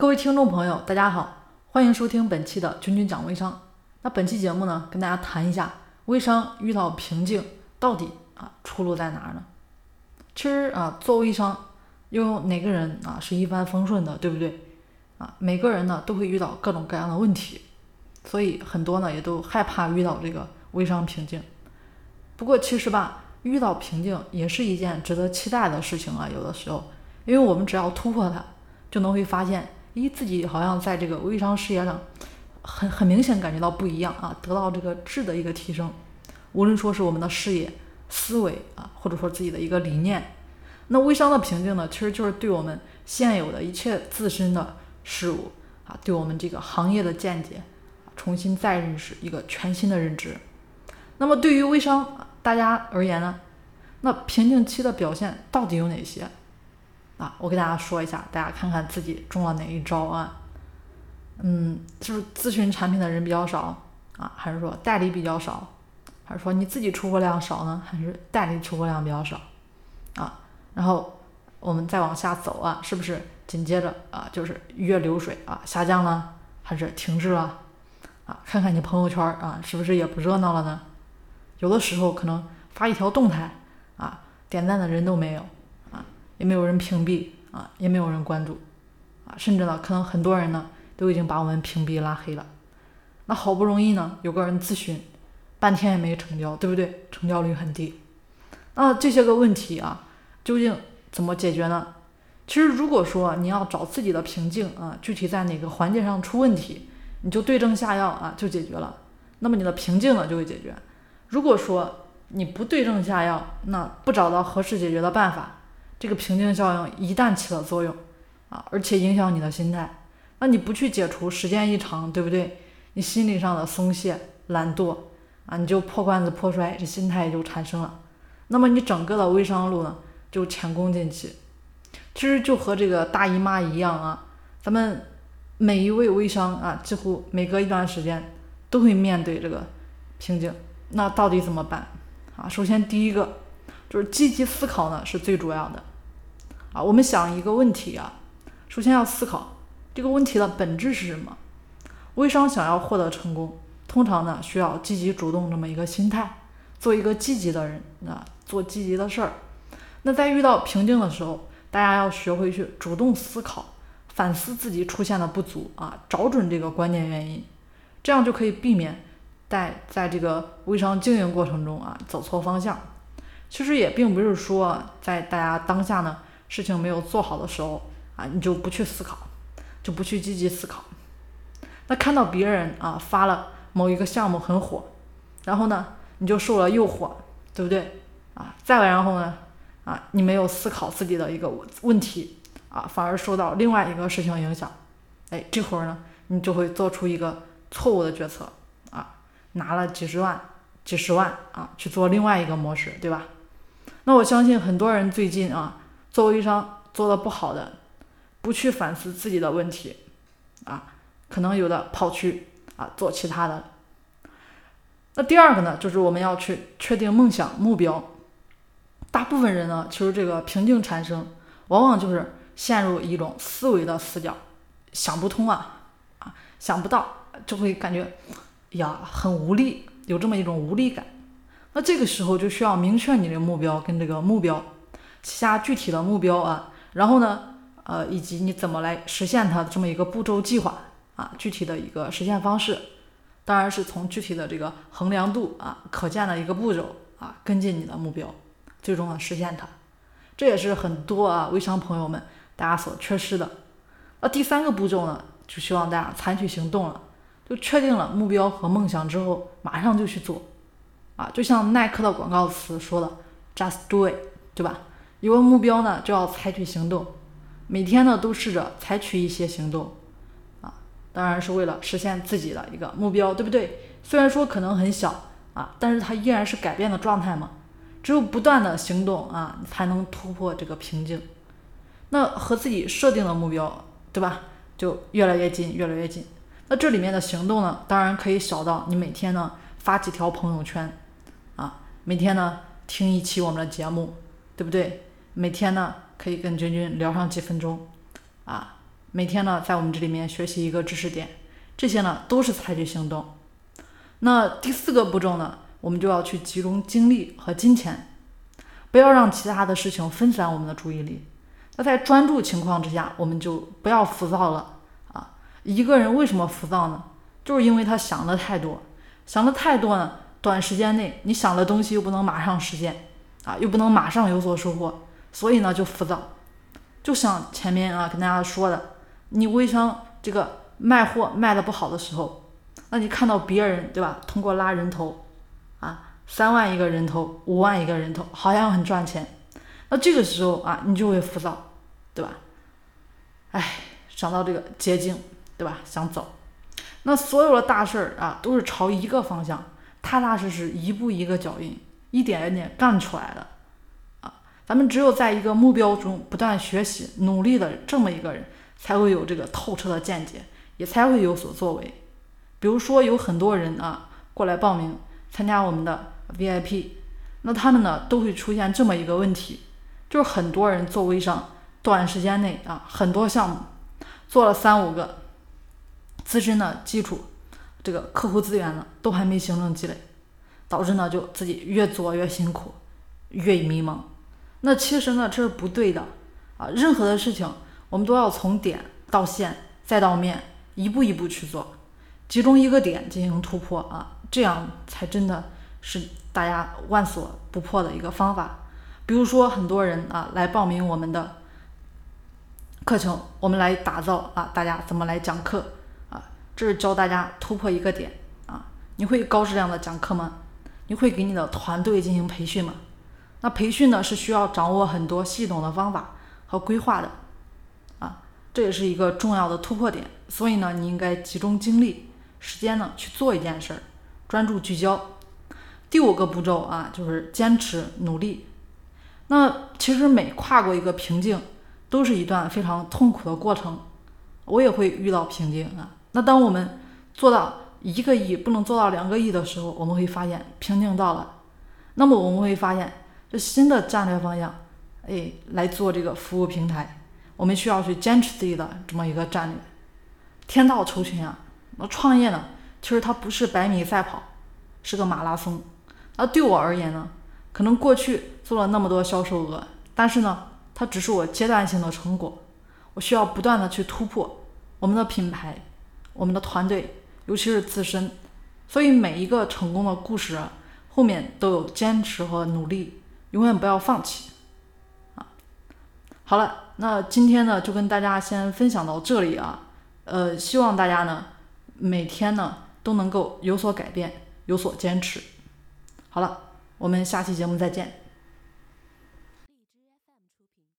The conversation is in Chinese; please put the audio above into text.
各位听众朋友，大家好，欢迎收听本期的君君讲微商。那本期节目呢，跟大家谈一下微商遇到瓶颈到底啊出路在哪儿呢？其实啊，做微商又有哪个人啊是一帆风顺的，对不对？啊，每个人呢都会遇到各种各样的问题，所以很多呢也都害怕遇到这个微商瓶颈。不过其实吧，遇到瓶颈也是一件值得期待的事情啊，有的时候，因为我们只要突破它，就能会发现。咦，自己好像在这个微商事业上，很很明显感觉到不一样啊，得到这个质的一个提升。无论说是我们的事业、思维啊，或者说自己的一个理念，那微商的瓶颈呢，其实就是对我们现有的一切自身的事物啊，对我们这个行业的见解重新再认识一个全新的认知。那么对于微商大家而言呢，那瓶颈期的表现到底有哪些？啊，我给大家说一下，大家看看自己中了哪一招啊？嗯，是不是咨询产品的人比较少啊？还是说代理比较少？还是说你自己出货量少呢？还是代理出货量比较少？啊，然后我们再往下走啊，是不是紧接着啊就是月流水啊下降了，还是停滞了？啊，看看你朋友圈啊，是不是也不热闹了呢？有的时候可能发一条动态啊，点赞的人都没有。也没有人屏蔽啊，也没有人关注啊，甚至呢，可能很多人呢都已经把我们屏蔽拉黑了。那好不容易呢有个人咨询，半天也没成交，对不对？成交率很低。那这些个问题啊，究竟怎么解决呢？其实如果说你要找自己的瓶颈啊，具体在哪个环节上出问题，你就对症下药啊，就解决了。那么你的瓶颈呢就会解决。如果说你不对症下药，那不找到合适解决的办法。这个瓶颈效应一旦起了作用，啊，而且影响你的心态，那你不去解除，时间一长，对不对？你心理上的松懈、懒惰，啊，你就破罐子破摔，这心态就产生了。那么你整个的微商路呢，就前功尽弃。其实就和这个大姨妈一样啊，咱们每一位微商啊，几乎每隔一段时间都会面对这个瓶颈。那到底怎么办？啊，首先第一个就是积极思考呢，是最主要的。啊，我们想一个问题啊，首先要思考这个问题的本质是什么。微商想要获得成功，通常呢需要积极主动这么一个心态，做一个积极的人啊，做积极的事儿。那在遇到瓶颈的时候，大家要学会去主动思考，反思自己出现的不足啊，找准这个关键原因，这样就可以避免在在这个微商经营过程中啊走错方向。其实也并不是说在大家当下呢。事情没有做好的时候啊，你就不去思考，就不去积极思考。那看到别人啊发了某一个项目很火，然后呢你就受了诱惑，对不对啊？再然后呢啊你没有思考自己的一个问题啊，反而受到另外一个事情影响，哎，这会儿呢你就会做出一个错误的决策啊，拿了几十万、几十万啊去做另外一个模式，对吧？那我相信很多人最近啊。做微商做的不好的，不去反思自己的问题，啊，可能有的跑去啊做其他的。那第二个呢，就是我们要去确定梦想目标。大部分人呢，其实这个瓶颈产生，往往就是陷入一种思维的死角，想不通啊，啊，想不到，就会感觉呀很无力，有这么一种无力感。那这个时候就需要明确你的目标跟这个目标。下具体的目标啊，然后呢，呃，以及你怎么来实现它的这么一个步骤计划啊，具体的一个实现方式，当然是从具体的这个衡量度啊，可见的一个步骤啊，跟进你的目标，最终呢实现它。这也是很多啊微商朋友们大家所缺失的。那第三个步骤呢，就希望大家采取行动了，就确定了目标和梦想之后，马上就去做啊，就像耐克的广告词说的，Just do it，对吧？有了目标呢，就要采取行动，每天呢都试着采取一些行动，啊，当然是为了实现自己的一个目标，对不对？虽然说可能很小啊，但是它依然是改变的状态嘛。只有不断的行动啊，才能突破这个瓶颈。那和自己设定的目标，对吧？就越来越近，越来越近。那这里面的行动呢，当然可以小到你每天呢发几条朋友圈，啊，每天呢听一期我们的节目，对不对？每天呢，可以跟君君聊上几分钟，啊，每天呢在我们这里面学习一个知识点，这些呢都是采取行动。那第四个步骤呢，我们就要去集中精力和金钱，不要让其他的事情分散我们的注意力。那在专注情况之下，我们就不要浮躁了啊。一个人为什么浮躁呢？就是因为他想的太多，想的太多呢，短时间内你想的东西又不能马上实现啊，又不能马上有所收获，所以呢就浮躁。就像前面啊跟大家说的，你微商这个卖货卖的不好的时候，那你看到别人对吧，通过拉人头啊，三万一个人头，五万一个人头，好像很赚钱，那这个时候啊你就会浮躁，对吧？哎，想到这个捷径，对吧？想走。那所有的大事儿啊，都是朝一个方向，踏踏实实，一步一个脚印，一点一点干出来的。咱们只有在一个目标中不断学习、努力的这么一个人，才会有这个透彻的见解，也才会有所作为。比如说，有很多人啊过来报名参加我们的 VIP，那他们呢都会出现这么一个问题，就是很多人做微商，短时间内啊很多项目做了三五个。自身的基础，这个客户资源呢，都还没形成积累，导致呢就自己越做越辛苦，越迷茫。那其实呢这是不对的啊！任何的事情，我们都要从点到线再到面，一步一步去做，集中一个点进行突破啊，这样才真的是大家万所不破的一个方法。比如说很多人啊来报名我们的课程，我们来打造啊，大家怎么来讲课啊。这是教大家突破一个点啊！你会高质量的讲课吗？你会给你的团队进行培训吗？那培训呢是需要掌握很多系统的方法和规划的啊，这也是一个重要的突破点。所以呢，你应该集中精力、时间呢去做一件事儿，专注聚焦。第五个步骤啊，就是坚持努力。那其实每跨过一个瓶颈，都是一段非常痛苦的过程。我也会遇到瓶颈啊。那当我们做到一个亿不能做到两个亿的时候，我们会发现瓶颈到了。那么我们会发现，这新的战略方向，哎，来做这个服务平台，我们需要去坚持自己的这么一个战略。天道酬勤啊，那创业呢，其实它不是百米赛跑，是个马拉松。那对我而言呢，可能过去做了那么多销售额，但是呢，它只是我阶段性的成果，我需要不断的去突破我们的品牌。我们的团队，尤其是自身，所以每一个成功的故事后面都有坚持和努力，永远不要放弃啊！好了，那今天呢就跟大家先分享到这里啊，呃，希望大家呢每天呢都能够有所改变，有所坚持。好了，我们下期节目再见。